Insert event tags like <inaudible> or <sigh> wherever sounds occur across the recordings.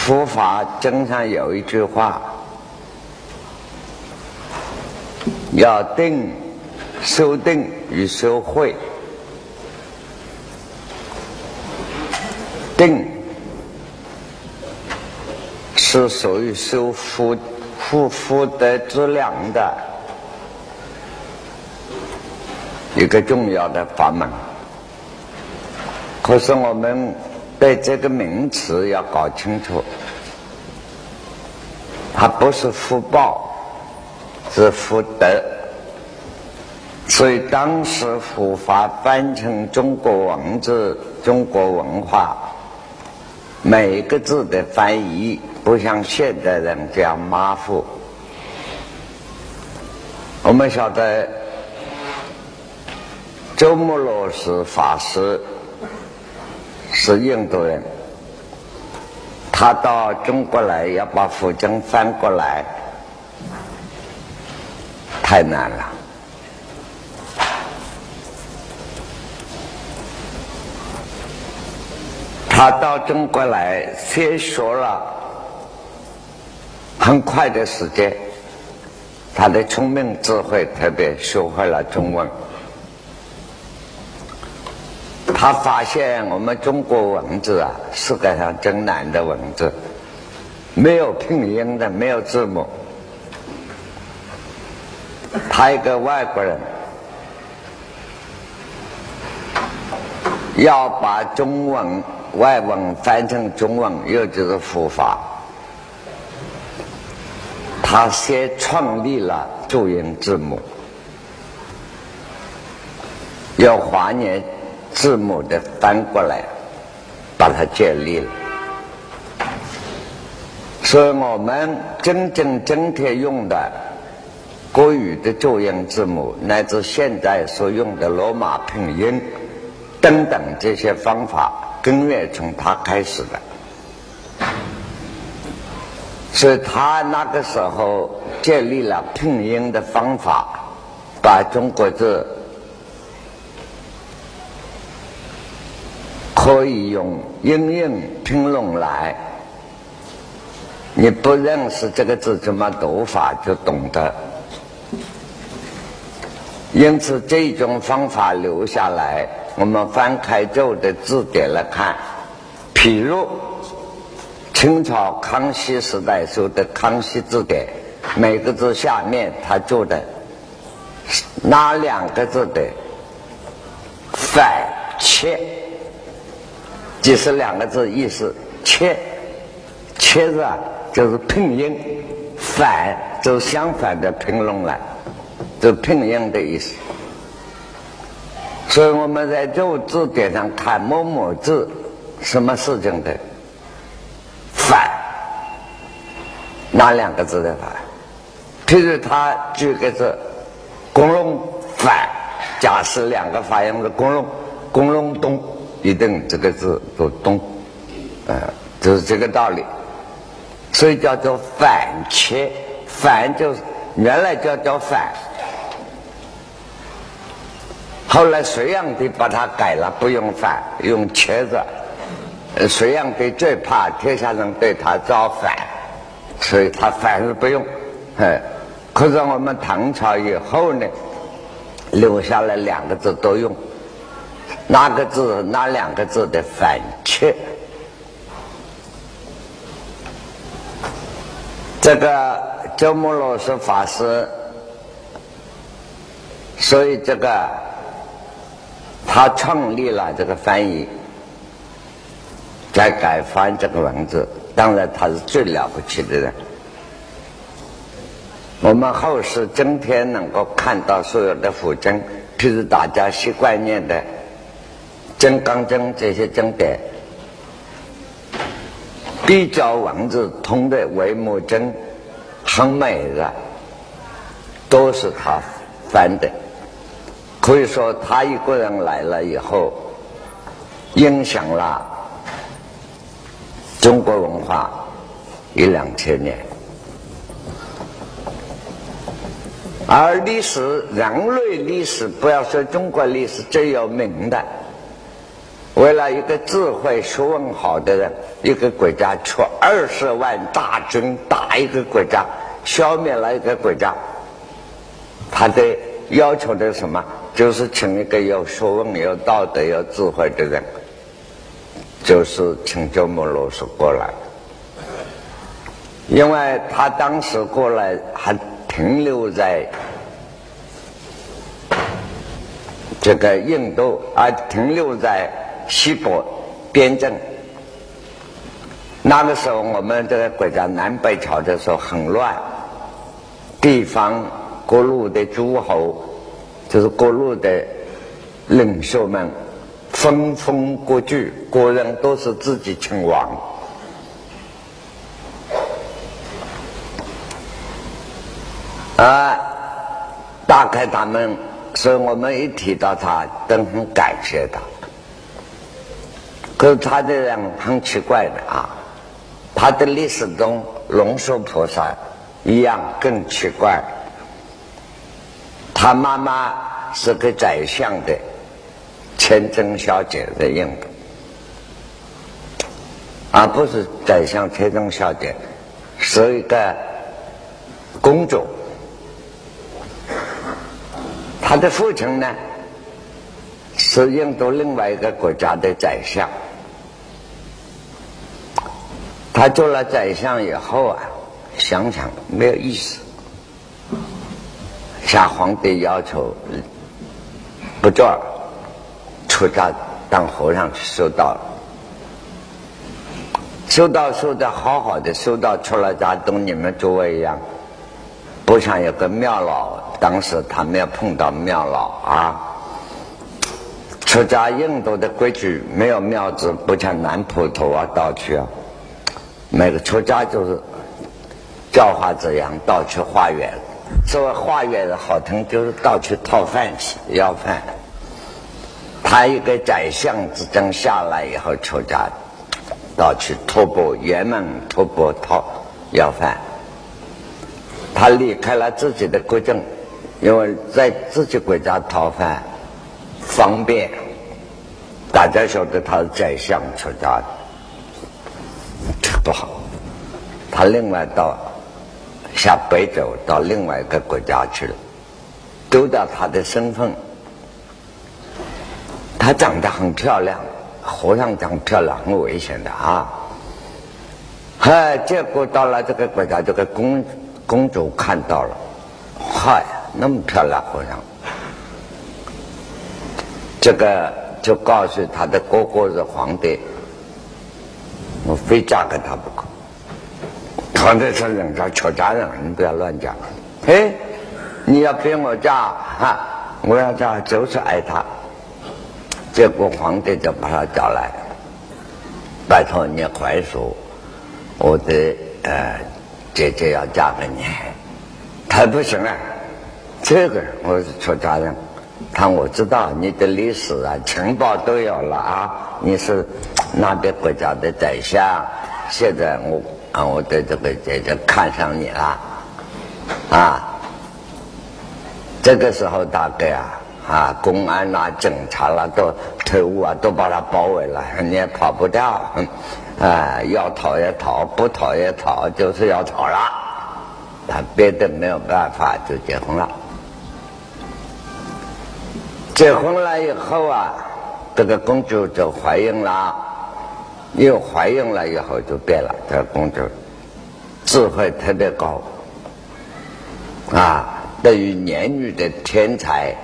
佛法经常有一句话，要定、修定与修慧。定是属于修福福福德之量的一个重要的法门。可是我们对这个名词要搞清楚，它不是福报，是福德。所以当时佛法翻成中国文字、中国文化，每一个字的翻译不像现代人这样马虎。我们晓得周穆罗什法师。是印度人，他到中国来要把佛经翻过来，太难了。他到中国来，先学了很快的时间，他的聪明智慧特别学会了中文。他发现我们中国文字啊，世界上真难的文字，没有拼音的，没有字母。他一个外国人，要把中文外文翻成中文，又就是佛法。他先创立了注音字母，要华年。字母的翻过来，把它建立了。所以我们真正今天用的国语的注音字母，乃至现在所用的罗马拼音等等这些方法，根源从他开始的。所以他那个时候建立了拼音的方法，把中国字。可以用音韵拼拢来，你不认识这个字怎么读法就懂得。因此，这种方法留下来，我们翻开旧的字典来看，譬如清朝康熙时代时候的《康熙字典》，每个字下面它做的哪两个字的反切。即是两个字意思，切，切字啊，就是拼音，反就是相反的拼拢来，就拼音的意思。所以我们在这字典上看某某字，什么事情的反，哪两个字的反？譬如他举个字，公龙反，假设两个发音是公龙，公龙东。一定这个字读东，呃，就是这个道理，所以叫做反切，反就是原来叫叫反，后来隋炀帝把它改了，不用反，用切字。隋炀帝最怕天下人对他造反，所以他反是不用，哎，可是我们唐朝以后呢，留下来两个字都用。哪个字？哪两个字的反切？这个周穆罗什法师，所以这个他创立了这个翻译，在改翻这个文字。当然，他是最了不起的人。我们后世今天能够看到所有的佛经，譬如大家习惯念的。《金刚经》这些经典，比较文字通的《维摩经》，很美的，都是他翻的。可以说，他一个人来了以后，影响了中国文化一两千年。而历史，人类历史，不要说中国历史最有名的。为了一个智慧、学问好的人，一个国家出二十万大军打一个国家，消灭了一个国家，他的要求的什么？就是请一个有学问、有道德、有智慧的人，就是请鸠摩罗什过来，因为他当时过来还停留在。这个印度啊，停留在西伯边镇。那个时候，我们这个国家南北朝的时候很乱，地方各路的诸侯，就是各路的领袖们，分封割据，个人都是自己称王。啊，大概他们。所以我们一提到他，都很感谢他。可是他的人很奇怪的啊，他的历史中龙树菩萨一样更奇怪。他妈妈是个宰相的千真小姐的印度，而不是宰相千真小姐，是一个公主。他的父亲呢，是印度另外一个国家的宰相。他做了宰相以后啊，想想没有意思，向皇帝要求不做，出家当和尚去修道了。修道修的好好的，修道出了家，跟你们诸位一样，不像有个庙老。当时他没有碰到庙老啊，出家印度的规矩没有庙子，不像南普陀啊、道去啊，每个出家就是教化这样，到去化缘。所谓化缘的好听，就是到去讨饭吃，要饭。他一个宰相之争下来以后出家，到去徒步圆满徒步讨要饭。他离开了自己的国政。因为在自己国家讨饭方便，大家晓得他是宰相出家的，不好。他另外到下北走到另外一个国家去了，丢掉他的身份。她长得很漂亮，和尚长漂亮很危险的啊！嗨，结果到了这个国家，这个公公主看到了，嗨。那么漂亮，和尚，这个就告诉他的哥哥是皇帝，我非嫁给他不可。皇帝说：“人家出家人，你不要乱讲。哎，你要逼我嫁，哈，我要嫁就是爱他。结果皇帝就把他叫来，拜托你快说，我的呃姐姐要嫁给你，他不行了。这个我是出家人，他我知道你的历史啊，情报都有了啊。你是那边国家的宰相，现在我啊，我的这个姐姐看上你了啊。这个时候大概啊啊，公安啦、警察啦都特务啊都把他包围了，你也跑不掉，<laughs> 啊，要逃也逃，不逃也逃，就是要逃了。他别的没有办法，就结婚了。结婚了以后啊，这个公主就怀孕了，又怀孕了以后就变了。这个公主智慧特别高，啊，对于言语的天才、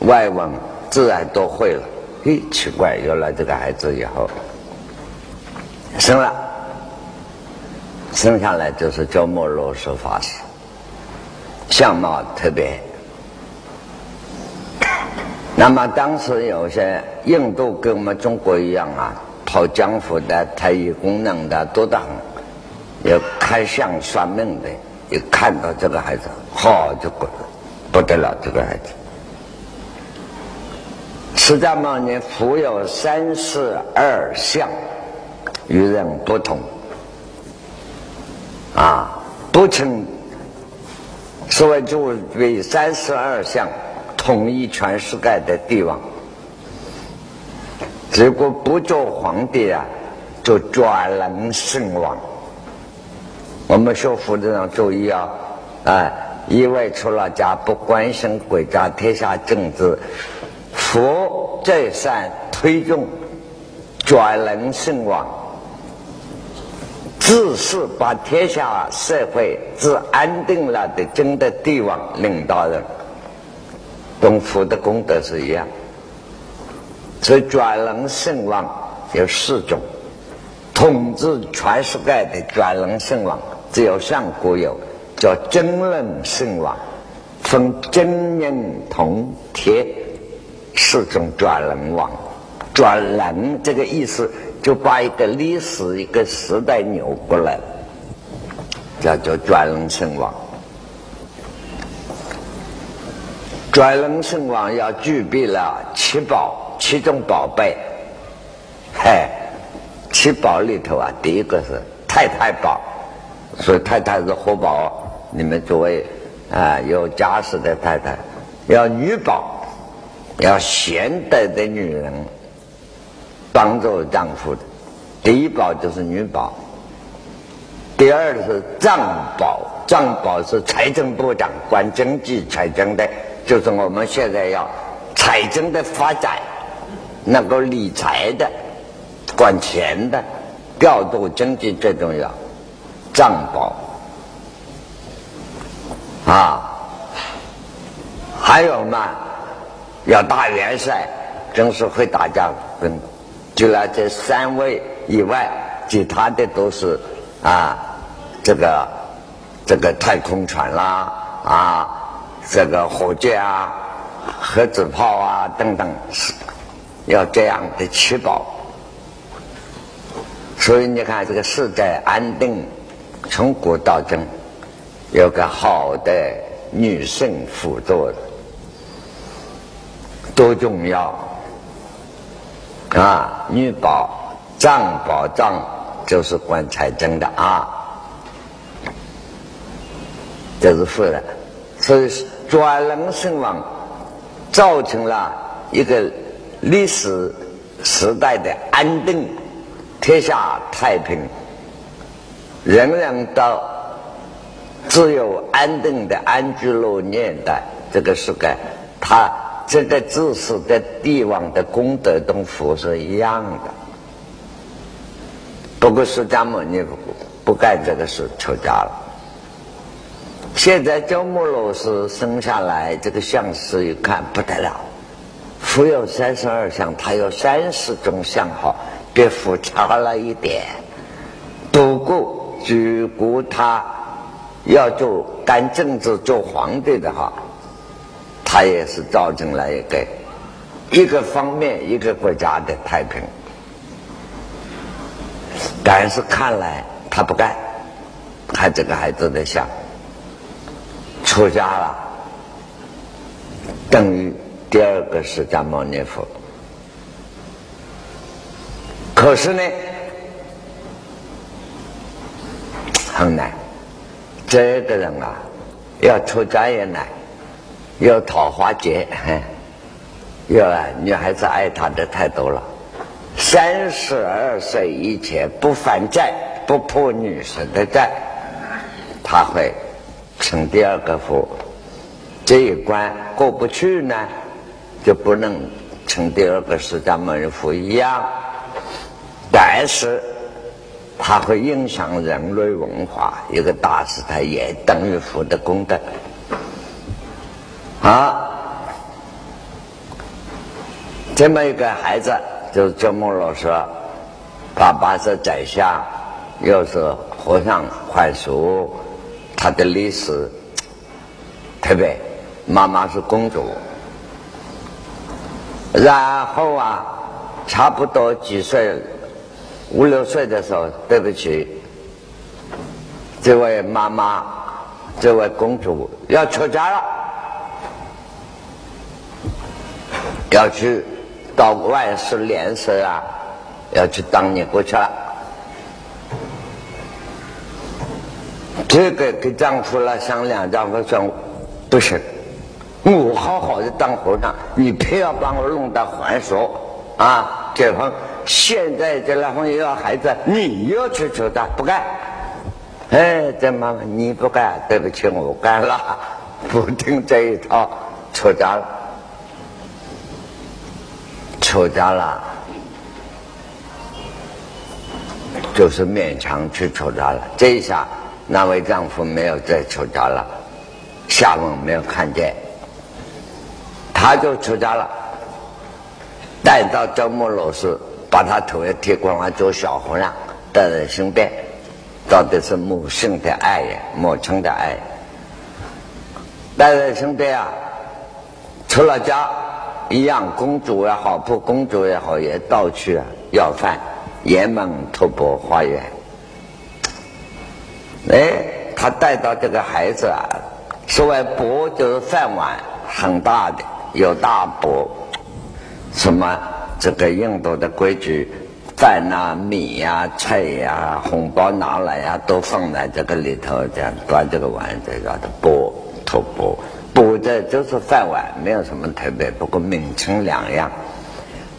外文自然都会了。嘿，奇怪，有了这个孩子以后，生了，生下来就是叫摩罗什法师，相貌特别。那么当时有些印度跟我们中国一样啊，跑江湖的、太医功能的多得很，有看相算命的，一看到这个孩子，好就不不得了，这个孩子。释迦牟尼佛有三十二相，与人不同，啊，不成，所谓就为三十二相。统一全世界的帝王，如果不做皇帝啊，就转人身亡。我们学佛的人注意啊，哎，一味出了家，不关心国家天下政治，佛再三推动转人身亡，自是把天下社会治安定了的真的帝王领导人，跟佛的功德是一样。所以转轮圣王有四种，统治全世界的转轮圣王只有上古有，叫真人圣王，分真人同铁四种转轮王。转轮这个意思，就把一个历史一个时代扭过来，叫做转轮圣王。转轮圣王要具备了七宝。七种宝贝，嘿，七宝里头啊，第一个是太太宝，所以太太是活宝。你们作为啊有家室的太太，要女宝，要贤德的女人，帮助丈夫的。第一宝就是女宝，第二是藏宝，藏宝是财政部长管经济财政的，就是我们现在要财政的发展。能够理财的、管钱的、调度经济最重要，账宝啊，还有嘛，要大元帅，真是会打架。跟除了这三位以外，其他的都是啊，这个这个太空船啦啊，这个火箭啊、核子炮啊等等。要这样的确保，所以你看这个世代安定，从古到今，有个好的女性辅助，多重要啊！女宝藏宝藏就是管财政的啊，这是负的，所以转人身亡，造成了一个。历史时代的安定，天下太平，人人都自有安定的安居乐业的这个世界，他这个自私的帝王的功德跟佛是一样的。不过释迦牟尼不不干这个事，出家了。现在鸠摩罗什生下来，这个相师一看不得了。佛有三十二相，他有三十种相好，比佛差了一点。不过，如果他要做干政治、做皇帝的话，他也是造成了一个一个方面一个国家的太平。但是看来他不干，看这个孩子的相，出家了，等于。第二个释迦牟尼佛，可是呢，很难。这个人啊，要出家也难，要桃花劫，<laughs> 要啊女孩子爱他的太多了。三十二岁以前不还债，不破女神的债，他会成第二个佛。这一关过不去呢？就不能成第二个释迦牟尼佛一样，但是它会影响人类文化。一个大师，他也等于佛的功德。啊，这么一个孩子，就是周末老师，爸爸是宰相，又是和尚快速，他的历史特别，妈妈是公主。然后啊，差不多几岁，五六岁的时候，对不起，这位妈妈，这位公主要出家了，要去到外室联社啊，要去当尼姑去了。这个跟丈夫了商量，丈夫说不行。我好好的当和尚，你偏要把我弄到还俗啊！解放。现在这老公又要孩子，你又去求他，不干。哎，这妈妈你不干，对不起，我干了，<laughs> 不听这一套，出家了，出家了，就是勉强去出家了。这一下，那位丈夫没有再出家了，下文没有看见，他就出家了，带到周穆老师。把他头也剃光了，做小和尚，带在身边，到底是母性的爱呀，母亲的爱。带在身边啊，出了家，一样公主也好，不公主也好，也到处啊要饭，沿门徒步花园。哎，他带到这个孩子啊，所谓钵就是饭碗，很大的，有大钵，什么？这个印度的规矩，饭呐、米呀、菜呀、红包拿来呀，都放在这个里头，这样端这个碗，这叫的钵，托钵，钵的就是饭碗，没有什么特别，不过名称两样。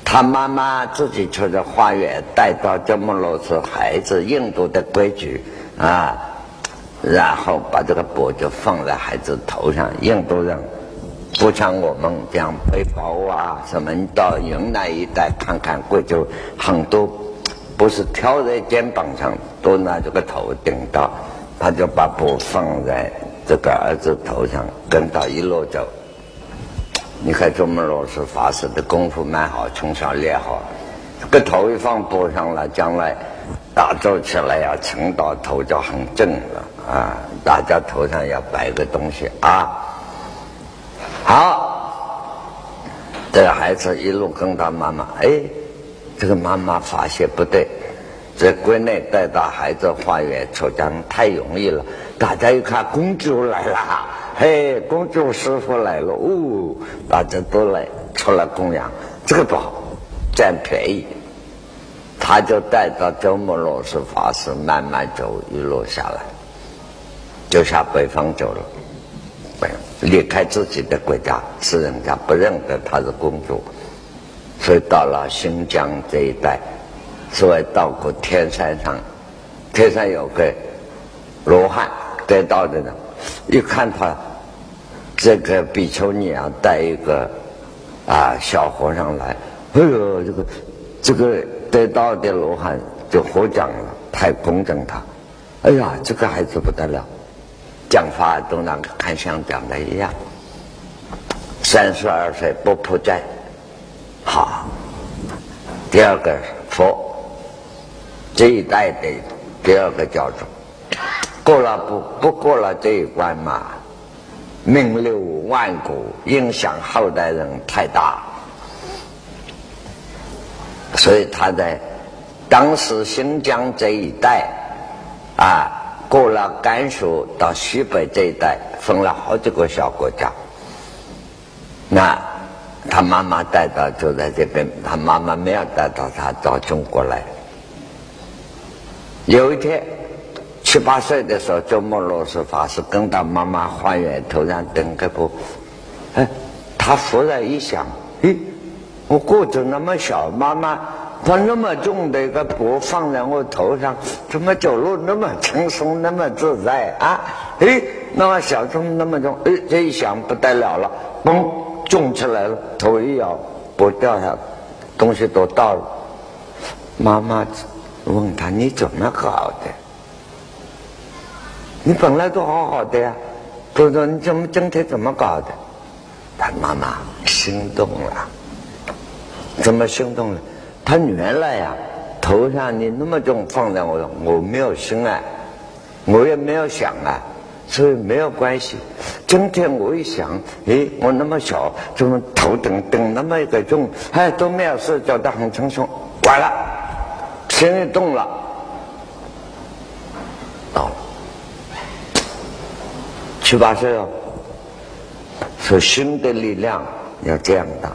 他妈妈自己去的花园，带到这么多次孩子，印度的规矩啊，然后把这个钵就放在孩子头上，印度人。不像我们这样背包啊，什么？你到云南一带看看，贵州很多不是挑在肩膀上，都拿这个头顶到，他就把布放在这个儿子头上，跟到一路走。你看周门老师发誓的功夫蛮好，从小练好，这个头一放布上了，将来打坐起来呀，沉到头就很正了啊！大家头上要摆个东西啊。好，这个孩子一路跟他妈妈，哎，这个妈妈发现不对，在国内带到孩子花园出家太容易了。大家一看公主来了，嘿，公主师傅来了，哦，大家都来出来供养，这个不好，占便宜。他就带到周末老师法师慢慢走，一路下来，就向北方走了。离开自己的国家，是人家不认得她是公主，所以到了新疆这一带，所谓到过天山上，天山有个罗汉得道的人，一看他这个比丘尼啊，带一个啊小和尚来，哎呦，这个这个得道的罗汉就获奖了，太恭敬他，哎呀，这个孩子不得了。讲话都那个看相讲的一样，三十二岁不破债，好。第二个佛，这一代的第二个教主，过了不不过了这一关嘛，名流万古，影响后代人太大，所以他在当时新疆这一带啊。过了甘肃到西北这一带，分了好几个小国家。那他妈妈带到就在这边，他妈妈没有带到他到中国来。有一天七八岁的时候，周末老师法师跟到妈妈花园头上等个布，哎，他忽然一想，咦，我个子那么小，妈妈。把那么重的一个钵放在我头上，怎么走路那么轻松，那么自在啊？哎，那么小重那么重，哎，这一想不得了了，嘣，重起来了，头一摇，钵掉下，东西都倒了。妈妈问他：“你怎么搞的？你本来都好好的呀，他说你怎么今天怎么搞的？”他妈妈心动了，怎么心动了？他原来呀，头上你那么重放在我，我没有心啊，我也没有想啊，所以没有关系。今天我一想，诶，我那么小，怎么头顶顶那么一个重，哎，都没有事，觉得很轻松。完了，心一动了，到七八岁了，说心的力量要这样大。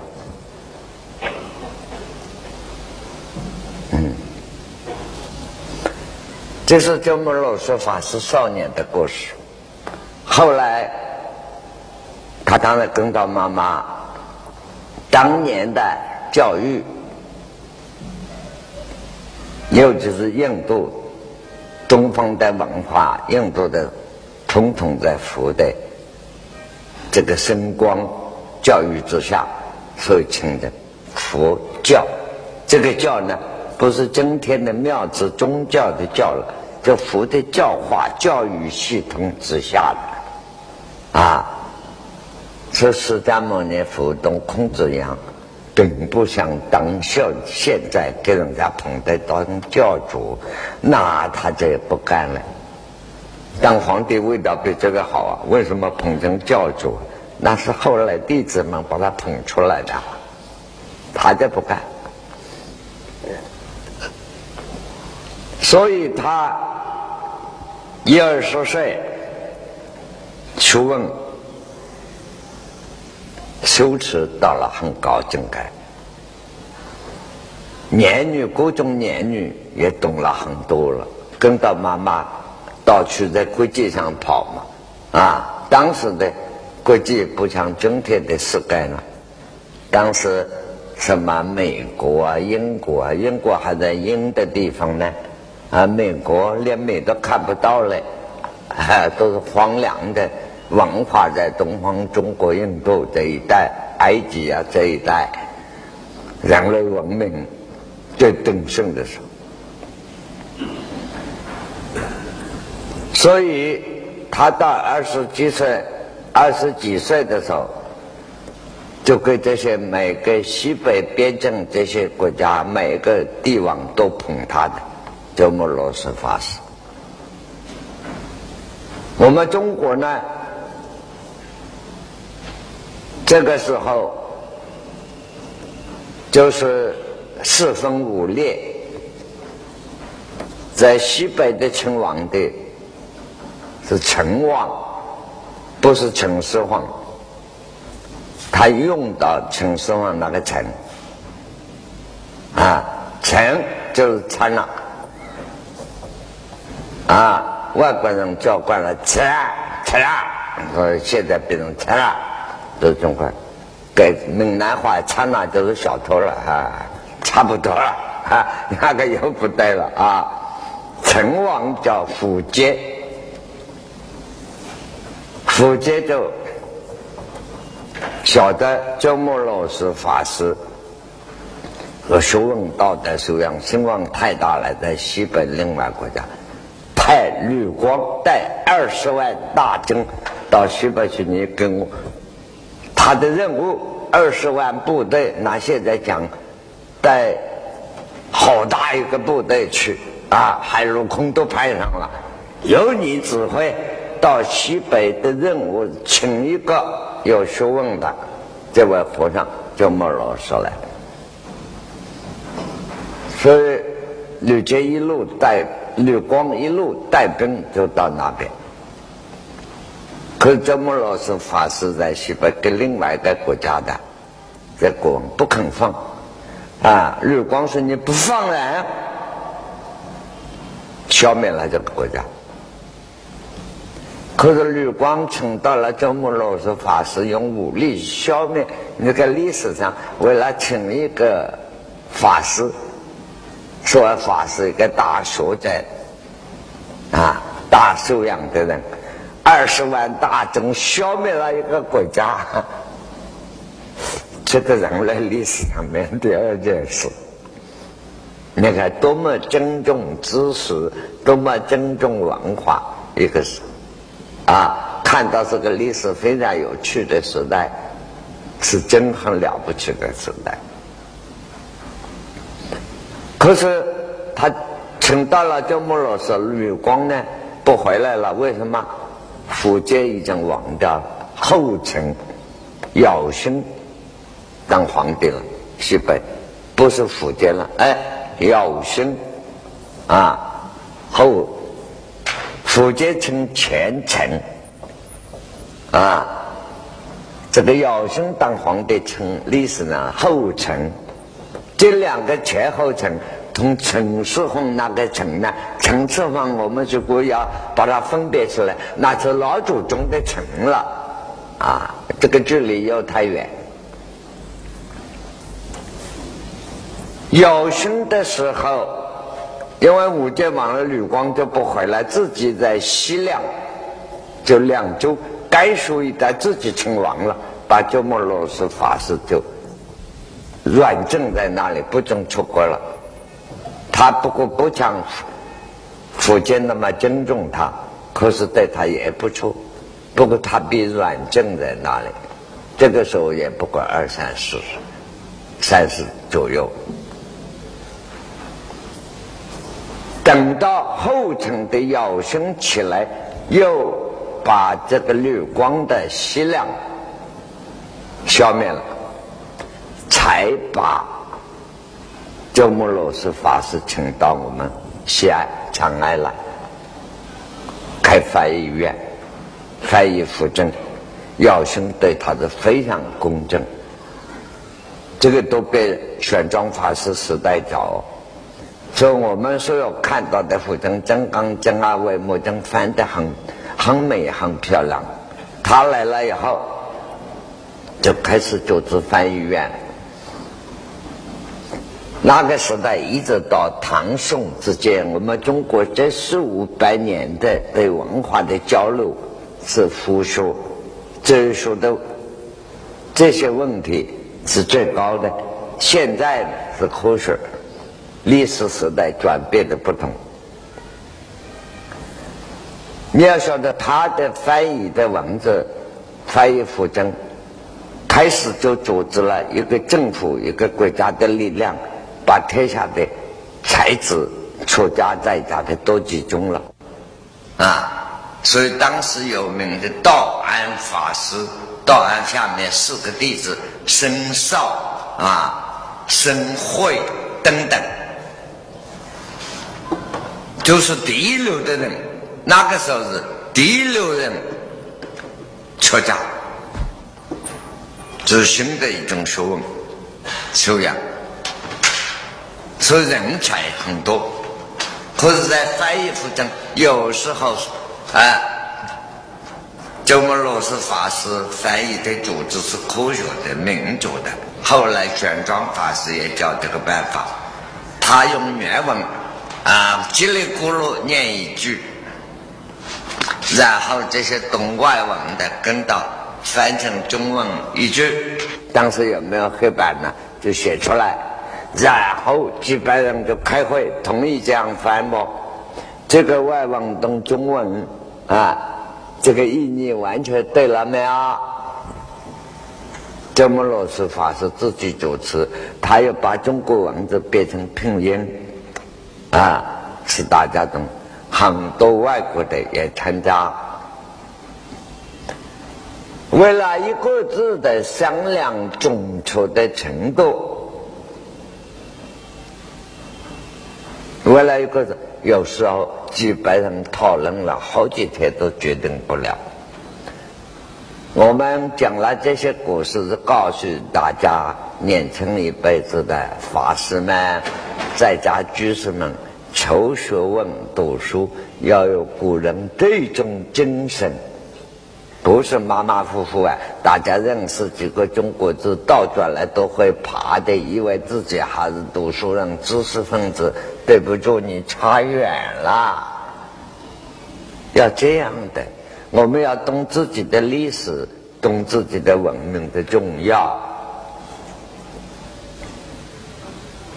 这是鸠摩罗什法师少年的故事。后来，他当然跟到妈妈当年的教育，尤其是印度东方的文化，印度的统统在佛的这个声光教育之下受请的佛教。这个教呢，不是今天的庙子宗教的教了，这佛的教化教育系统之下的啊。这释迦牟尼佛同孔子一样，并不像当现现在给人家捧得当教主，那他就不干了。当皇帝味道比这个好啊？为什么捧成教主？那是后来弟子们把他捧出来的，他就不干。所以他一二十岁求问。修持到了很高境界，年女各种年女也懂了很多了，跟到妈妈到处在国际上跑嘛，啊，当时的国际不像今天的世界了，当时什么美国啊、英国啊，英国还在英的地方呢，啊，美国连美都看不到了，都是荒凉的。文化在东方、中国、印度这一带、埃及啊这一带，人类文明最鼎盛的时候。所以他到二十几岁、二十几岁的时候，就给这些每个西北边境这些国家每个帝王都捧他的，叫摩罗什法师。我们中国呢？这个时候，就是四分五裂，在西北的秦王的是陈王，不是秦始皇。他用到秦始皇那个陈，啊，陈就是陈了，啊，外国人叫惯了陈陈了，说现在变成吃了。都这块，改闽南话，刹那就是小偷了啊，差不多了啊，那个又不对了啊。成王叫福杰，福杰就晓得周末老师法师和学问道德修养声望太大了，在西北另外国家派吕光带二十万大军到西北去，你跟我。他的任务二十万部队，那现在讲带好大一个部队去啊，海陆空都派上了，由你指挥到西北的任务，请一个有学问的这位和尚叫莫老师来。所以吕杰一路带吕光一路带兵就到那边。可这么老师法师在西北跟另外一个国家的，在国王不肯放，啊，吕光说你不放人，消灭了这个国家。可是吕光请到了这么老师法师用武力消灭，那个历史上为了请一个法师，说法是一个大学者，啊，大修养的人。二十万大众消灭了一个国家，<laughs> 这个人类历史上面第二件事。你看多么尊重知识，多么尊重文化，一个是啊，看到这个历史非常有趣的时代，是真很了不起的时代。可是他请到了这穆罗什吕光呢，不回来了，为什么？福建已经亡掉了，后陈姚兴当皇帝了。西北不是福建了，哎，姚兴啊，后福建称前陈啊，这个姚兴当皇帝称历史呢后陈，这两个前后陈。从陈世峰那个陈呢？陈世峰，我们如果要把它分别出来，那是老祖宗的陈了啊！这个距离又太远。有生的时候，因为五戒忘了，绿光就不回来，自己在西凉，就凉州该属一带自己称王了，把鸠摩罗什法师就软禁在那里，不准出国了。他不过不像福建那么尊重他，可是对他也不错。不过他比软禁在那里，这个时候也不过二三十，三十左右。等到后尘的尧兄起来，又把这个绿光的吸量消灭了，才把鸠摩罗什法师请到我们西安长安来开翻译院，翻译辅政。尧兄对他是非常公正，这个都被玄奘法师时代找。所以我们所有看到的《佛经》《金刚经》啊，《为目经》翻得很很美、很漂亮。他来了以后，就开始组织翻译院。那个时代一直到唐宋之间，我们中国这四五百年的对文化的交流是佛学、哲学的这些问题是最高的。现在是科学。历史时代转变的不同，你要晓得他的翻译的文字，翻译佛经，开始就组织了一个政府、一个国家的力量，把天下的才子、出家在家的都集中了，啊，所以当时有名的道安法师，道安下面四个弟子，申少啊、申慧等等。就是第一流的人，那个时候是第一流人出家，这是新的一种学问修养，所以人才很多。可是，在翻译佛中，有时候啊，鸠摩罗什法师翻译的组织是科学的、民主的。后来玄奘法师也教这个办法，他用原文。啊，叽里咕噜念一句，然后这些懂外文的跟到翻成中文一句。当时有没有黑板呢？就写出来，然后几百人就开会，同意这样翻模。这个外文懂中文啊，这个意义完全对了没有？这么老师法师自己主持，他又把中国文字变成拼音。啊，是大家懂，很多外国的也参加。为了一个字的商量准确的程度，为了一个人，有时候几百人讨论了好几天都决定不了。我们讲了这些故事，是告诉大家，年轻一辈子的法师们。在家居士们求学问、读书，要有古人这种精神，不是马马虎虎啊！大家认识几个中国字，倒转来都会爬的，以为自己还是读书人、知识分子。对不住，你差远了。要这样的，我们要懂自己的历史，懂自己的文明的重要。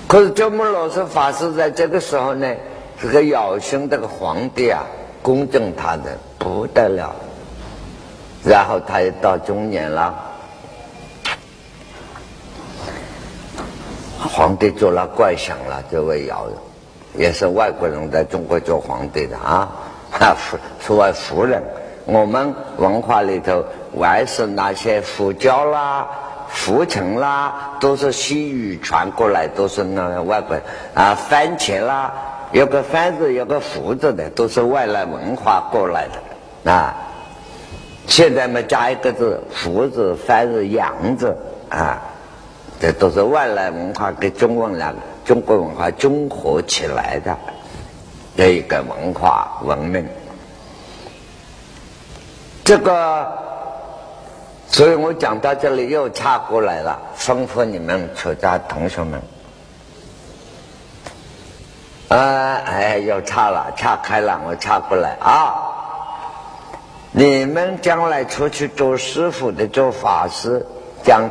可是鸠摩罗什法师在这个时候呢，这个尧兄这个皇帝啊，恭敬他的不得了。然后他也到中年了，皇帝做了怪想了，这位尧，也是外国人在中国做皇帝的啊，<laughs> 啊，是位夫人。我们文化里头还是那些佛教啦。浮尘啦，都是西域传过来，都是那个外国啊。番茄啦，有个番字，有个福字的，都是外来文化过来的啊。现在嘛，加一个字，福字、番字、洋字啊，这都是外来文化跟中文两个中国文化综合起来的这一个文化文明。这个。所以我讲到这里又插过来了，吩咐你们出家同学们，啊，哎，又岔了，岔开了，我岔过来啊！你们将来出去做师傅的、做法师，讲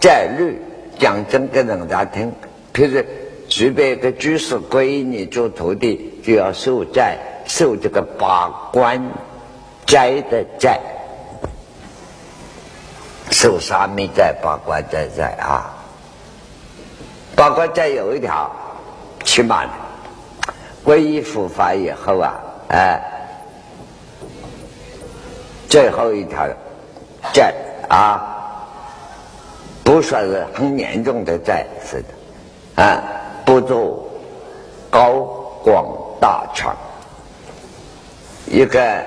戒律，讲真给人家听。譬如具备一个居士皈依你做徒弟，就要受债，受这个八关斋的债，受沙弥债、八关斋债啊。八关斋有一条，起码的。皈依佛法以后啊，哎，最后一条债啊，不算是很严重的债，是的，啊，不做高广大长。一个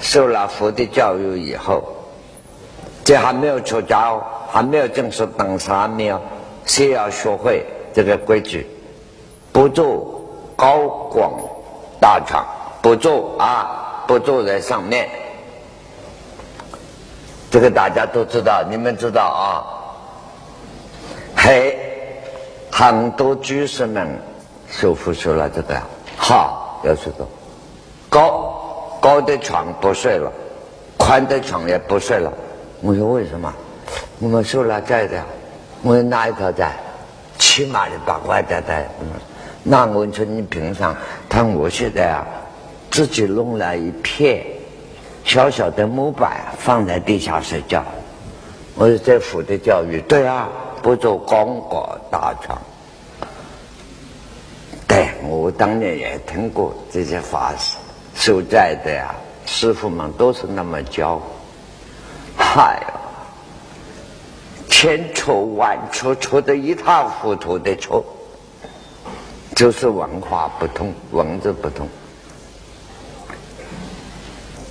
受了佛的教育以后，这还没有出家哦，还没有正式当沙弥哦，先要学会这个规矩，不做。高广大长，不做啊，不坐在上面。这个大家都知道，你们知道啊？嘿，很多居士们舒服说了这个，好，要知道，高高的床不睡了，宽的床也不睡了。我说为什么？我们受了债的，我哪一条债？起码的八块债债。那我说你平常，他我现在啊，自己弄了一片小小的木板放在地下睡觉。我说这佛的教育，对啊，不做广广大床。对我当年也听过这些法师受债的呀，师傅们都是那么教。嗨呀，千错万错，错得一塌糊涂的错。就是文化不通，文字不通。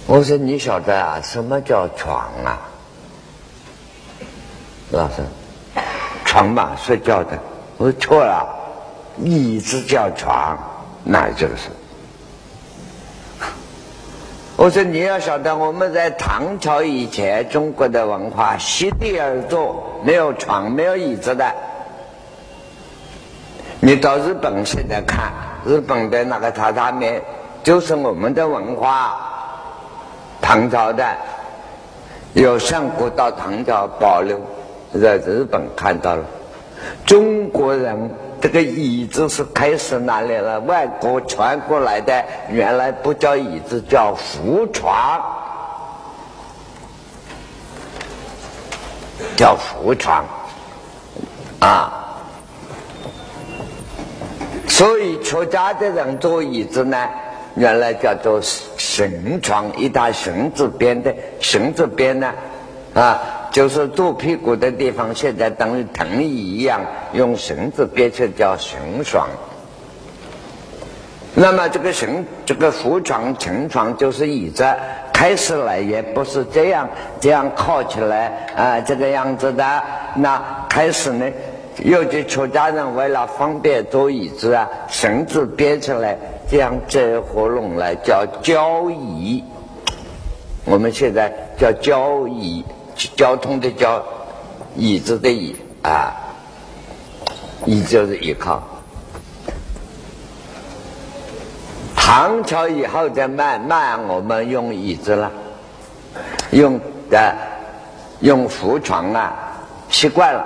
我说你晓得啊，什么叫床啊？老师，床嘛，睡觉的。我说错了，椅子叫床，那就是。<laughs> 我说你要晓得，我们在唐朝以前，中国的文化席地而坐，没有床，没有椅子的。你到日本现在看，日本的那个榻榻米，就是我们的文化，唐朝的，有上古到唐朝保留，在日本看到了。中国人这个椅子是开始哪里了？外国传过来的，原来不叫椅子，叫扶床，叫扶床，啊。所以出家的人坐椅子呢，原来叫做绳床，一大绳子编的，绳子编呢，啊，就是坐屁股的地方，现在等于藤椅一样，用绳子编成叫绳床。那么这个绳，这个扶床、乘床就是椅子，开始来也不是这样，这样靠起来啊，这个样子的。那开始呢？有的出家人为了方便坐椅子啊，绳子编起来，这样折合拢来叫交椅。我们现在叫交椅，交通的交，椅子的椅啊，椅子就是依靠。唐朝以后再慢慢我们用椅子了，用的用扶床啊，习惯了。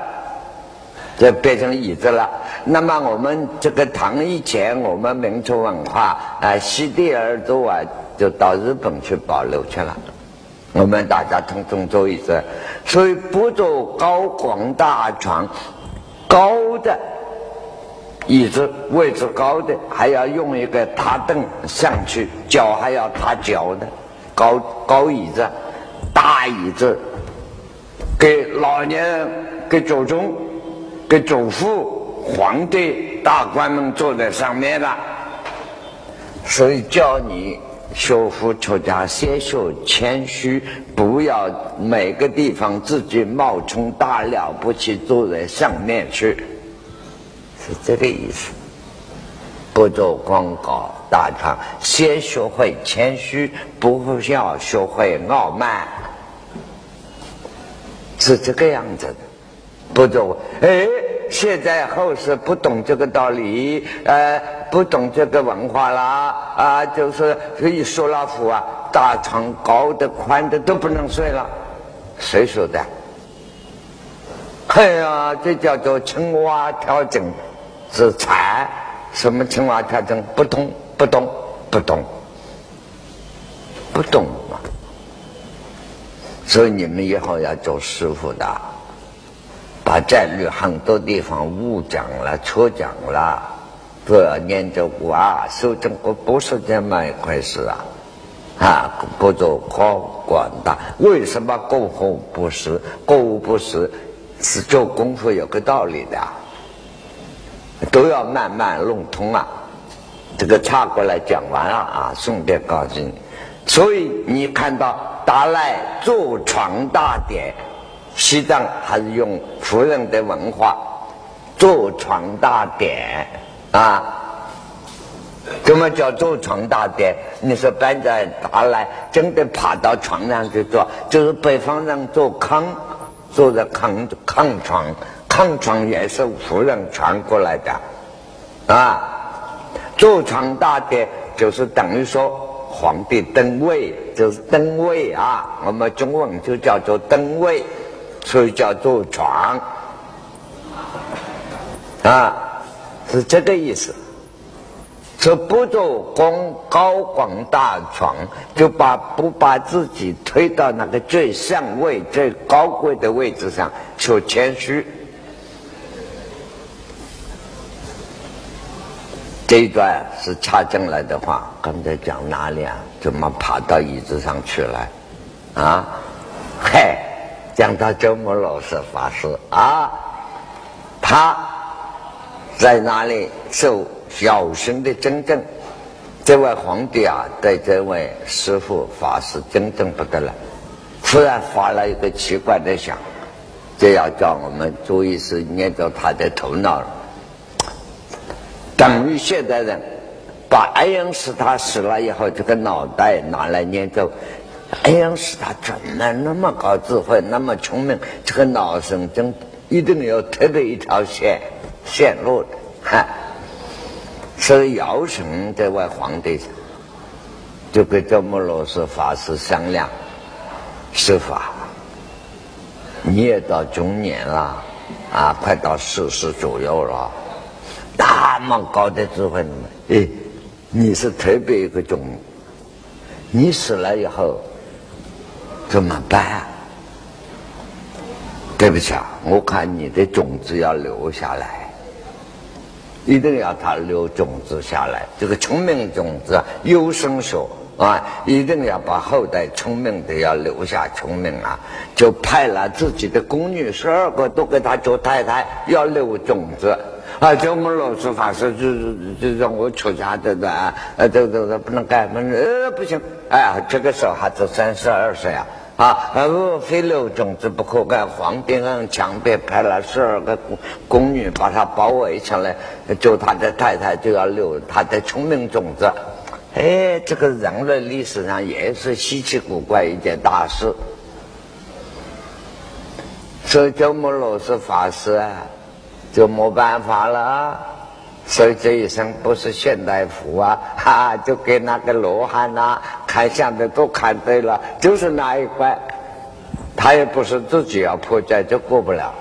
就变成椅子了。那么我们这个唐以前，我们民族文化啊，席地而坐啊，就到日本去保留去了。我们大家通通坐椅子，所以不坐高广大床，高的椅子位置高的，还要用一个踏凳上去，脚还要踏脚的高高椅子，大椅子给老年人给祖宗。给祖父、皇帝、大官们坐在上面了，所以叫你学佛出家，先学谦虚，不要每个地方自己冒充大了不起，坐在上面去，是这个意思。不做广告大堂，先学会谦虚，不要学会傲慢，是这个样子的。不做，哎，现在后世不懂这个道理，呃，不懂这个文化啦，啊，就是一说老虎啊，大床高的宽的都不能睡了，谁说的？哎呀，这叫做青蛙调整之才，什么青蛙调整？不懂，不懂，不懂，不懂啊！所以你们以后要做师傅的。把战略很多地方误讲了、错讲了，都要念着过啊！修正国不是这么一回事啊！啊，不做高广大，为什么过后不是？过午不是是做功夫有个道理的，都要慢慢弄通啊！这个岔过来讲完了啊，顺便告诉你，所以你看到达赖坐床大典。西藏还是用夫人的文化坐床大典啊？怎么叫坐床大典？你说搬在达来真的爬到床上去坐，就是北方人坐炕，坐在炕炕床，炕床也是夫人传过来的啊。坐床大典就是等于说皇帝登位，就是登位啊。我们中文就叫做登位。所以叫做床啊，是这个意思。说不做光高广大床，就把不把自己推到那个最上位、最高贵的位置上，求谦虚。这一段是插进来的话，刚才讲哪里啊？怎么爬到椅子上去了？啊，嗨！讲到周穆老师法师啊，他在哪里受小生的真正？这位皇帝啊，对这位师傅法师真正不得了，突然发了一个奇怪的想，这要叫我们注意是捏着他的头脑了。等于现代人把爱因斯坦死了以后，这个脑袋拿来捏着。哎呀，是他怎么那么高智慧，那么聪明？这个脑神经一定有特别一条线线路的，哈。所以尧神这位皇帝就跟周穆罗什法师商量：师傅，你也到中年了，啊，快到四十左右了，那么高的智慧，哎，你是特别一个种，你死了以后。怎么办？对不起啊，我看你的种子要留下来，一定要他留种子下来。这个聪明种子优生学啊，一定要把后代聪明的要留下聪明啊。就派了自己的宫女十二个都给他做太太，要留种子啊。就我们老师法师就就让我出家的的啊，这这这不能干，不能呃不行。哎呀，这个时候还只三十二岁啊。啊，呃，非留种子不可干。皇帝很强迫，派了十二个宫女把他包围起来，就他的太太就要留他的聪明种子。哎，这个人类历史上也是稀奇古怪一件大事。所以叫我们老师法师啊，就没办法了。所以这一生不是现代服啊，<laughs> 哈，就给那个罗汉呐看相的都看对了，就是那一块，他也不是自己要破戒就过不了。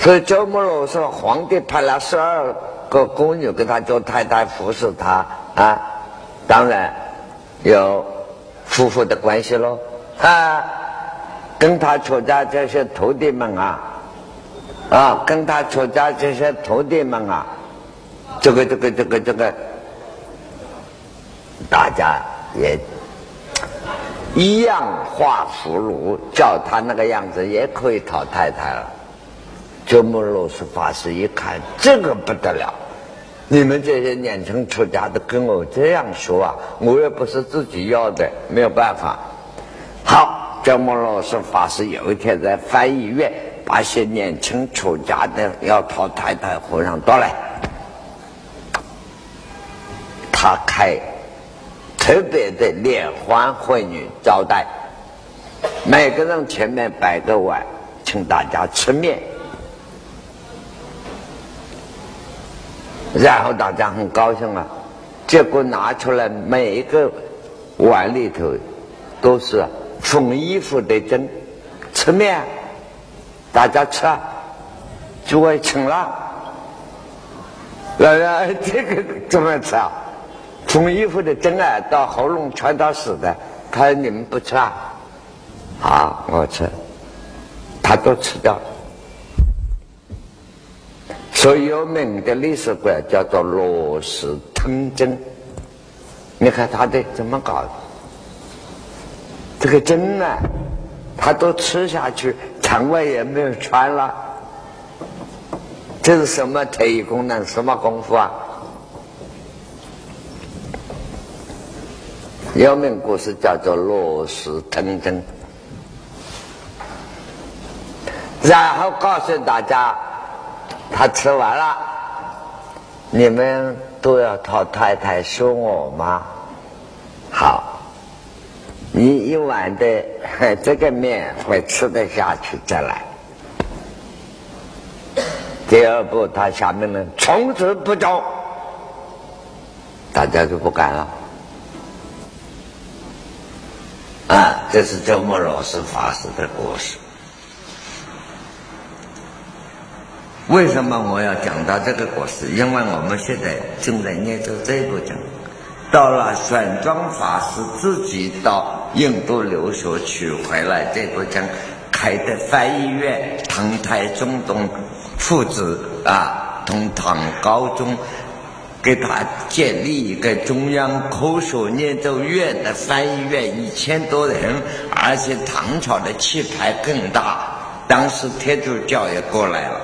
所以周穆罗说，皇帝派了十二个宫女给他做太太服侍他啊，当然有夫妇的关系喽啊，跟他出家这些徒弟们啊。啊，跟他出家这些徒弟们啊，这个这个这个这个，大家也一样画葫芦，叫他那个样子也可以讨太太了。周穆罗什法师一看，这个不得了！你们这些年轻出家的跟我这样说啊，我也不是自己要的，没有办法。好，周穆罗什法师有一天在翻译院。把些年轻出家的要讨太太和尚到来，他开特别的联欢会，女招待每个人前面摆个碗，请大家吃面，然后大家很高兴啊。结果拿出来每一个碗里头都是缝衣服的针，吃面。大家吃，诸位请了，来来，这个怎么吃啊？缝衣服的针啊，到喉咙全到死的，他说你们不吃啊？好，我吃，他都吃掉。所以有名的历史馆叫做罗氏吞针，你看他的怎么搞的？这个针呢，他都吃下去，肠胃也没有穿了。这是什么特异功能？什么功夫啊？有名故事叫做罗氏吞针，然后告诉大家。他吃完了，你们都要讨太太说我吗？好，你一碗的 <laughs> 这个面会吃得下去再来。第二步，他下面呢，从此不走，大家就不敢了。啊，这是周末老师法师的故事。为什么我要讲到这个故事？因为我们现在正在念着这部经，到了玄奘法师自己到印度留学取回来这部经，开的翻译院，唐太宗东父子啊，同唐高宗给他建立一个中央科学念咒院的翻译院，一千多人，而且唐朝的气派更大，当时天主教也过来了。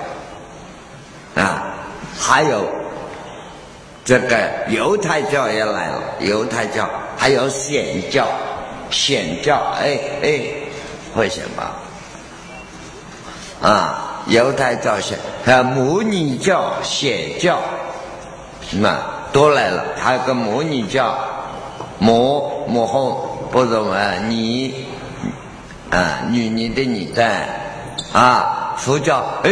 啊，还有这个犹太教也来了，犹太教还有显教，显教，哎哎，会显吧？啊，犹太教显，还有摩尼教、显教，什么都来了，还有个母女教，母母后不怎么你啊，女女的女在啊，佛教哎。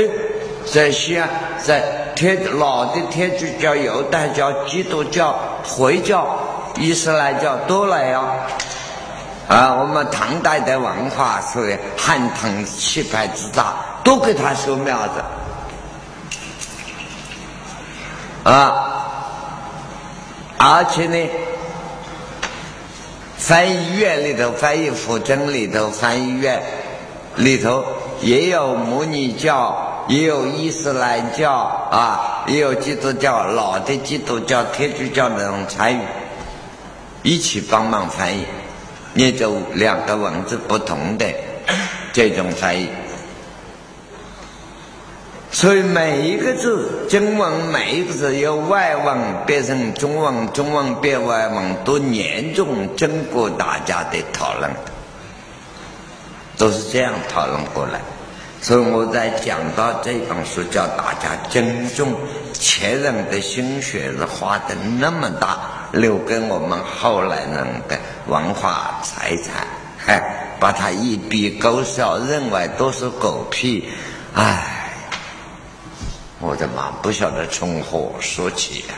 在西安，在天老的天主教、犹太教、基督教、回教、伊斯兰教都来呀！啊我们唐代的文化属于汉唐气派之大，都给他修庙子啊！而且呢，翻译院里头、翻译府真里头、翻译院里头也有母女教。也有伊斯兰教啊，也有基督教，老的基督教、天主教那种参与，一起帮忙翻译，念着两个文字不同的这种翻译。所以每一个字，中文每一个字由外文变成中文，中文变外文，都严重经过大家的讨论，都是这样讨论过来。所以我在讲到这本书，叫大家尊重前人的心血是花的那么大，留给我们后来人的文化财产，<laughs> 嘿，把它一笔勾销，认为都是狗屁，哎，我的妈，不晓得从何说起呀。